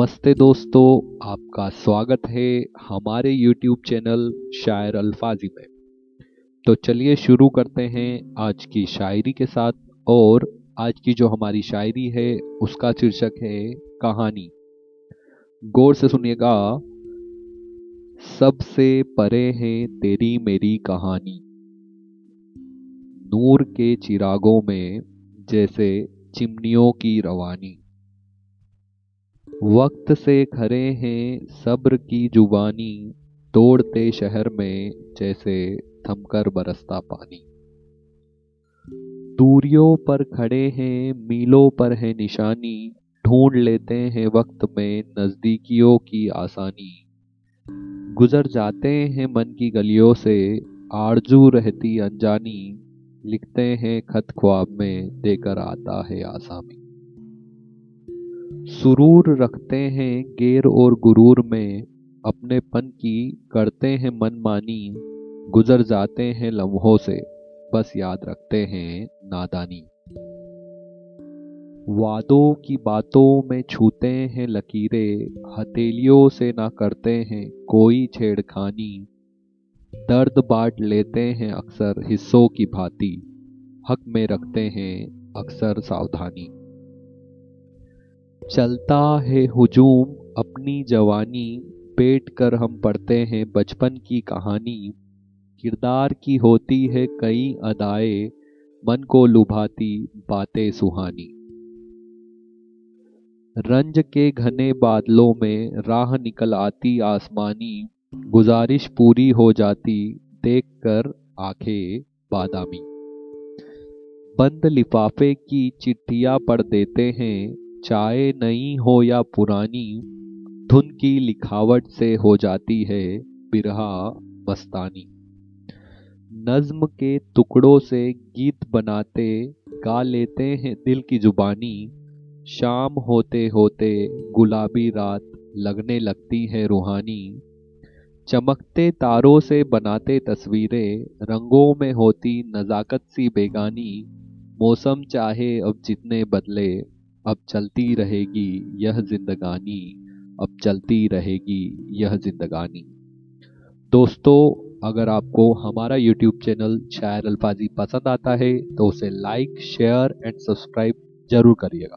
नमस्ते दोस्तों, आपका स्वागत है हमारे YouTube चैनल शायर अल्फाजी में। तो चलिए शुरू करते हैं आज की शायरी के साथ और आज की जो हमारी शायरी है, उसका शीर्षक है कहानी। गौर से सुनिएगा, सबसे परे है तेरी मेरी कहानी। नूर के चिरागों में जैसे चिमनियों की रवानी। वक्त से खरे हैं सब्र की जुबानी, तोड़ते शहर में जैसे थमकर बरसता पानी। दूरियों पर खड़े हैं, मीलों पर है निशानी, ढूंढ लेते हैं वक्त में नजदीकियों की आसानी। गुजर जाते हैं मन की गलियों से, आरज़ू रहती अनजानी, लिखते हैं खत ख्वाब में देकर आता है आसामी। सुरूर रखते हैं गेर और गुरूर में, अपने पन की करते हैं मनमानी गुजर जाते हैं लम्हों से, बस याद रखते हैं नादानी। वादों की बातों में छूते हैं लकीरें, हथेलियों से ना करते हैं कोई छेड़खानी। दर्द बांट लेते हैं अक्सर हिस्सों की भांति, हक में रखते हैं अक्सर सावधानी। चलता है हुजूम अपनी जवानी, पेट कर हम पढ़ते हैं बचपन की कहानी। किरदार की होती है कई अदाए, मन को लुभाती बातें सुहानी। रंज के घने बादलों में राह निकल आती आसमानी, गुजारिश पूरी हो जाती देखकर आँखें बादामी। बंद लिफाफे की चिट्ठियाँ पढ़ देते हैं चाहे नई हो या पुरानी, धुन की लिखावट से हो जाती है बिरहा मस्तानी। नज्म के टुकड़ों से गीत बनाते, गा लेते हैं दिल की जुबानी। शाम होते होते गुलाबी रात लगने लगती है रूहानी। चमकते तारों से बनाते तस्वीरें, रंगों में होती नज़ाकत सी बेगानी। मौसम चाहे अब जितने बदले अब चलती रहेगी यह जिंदगानी, अब चलती रहेगी यह जिंदगानी। दोस्तों, अगर आपको हमारा YouTube चैनल शायर अल्फाजी पसंद आता है तो उसे लाइक शेयर एंड सब्सक्राइब ज़रूर करिएगा।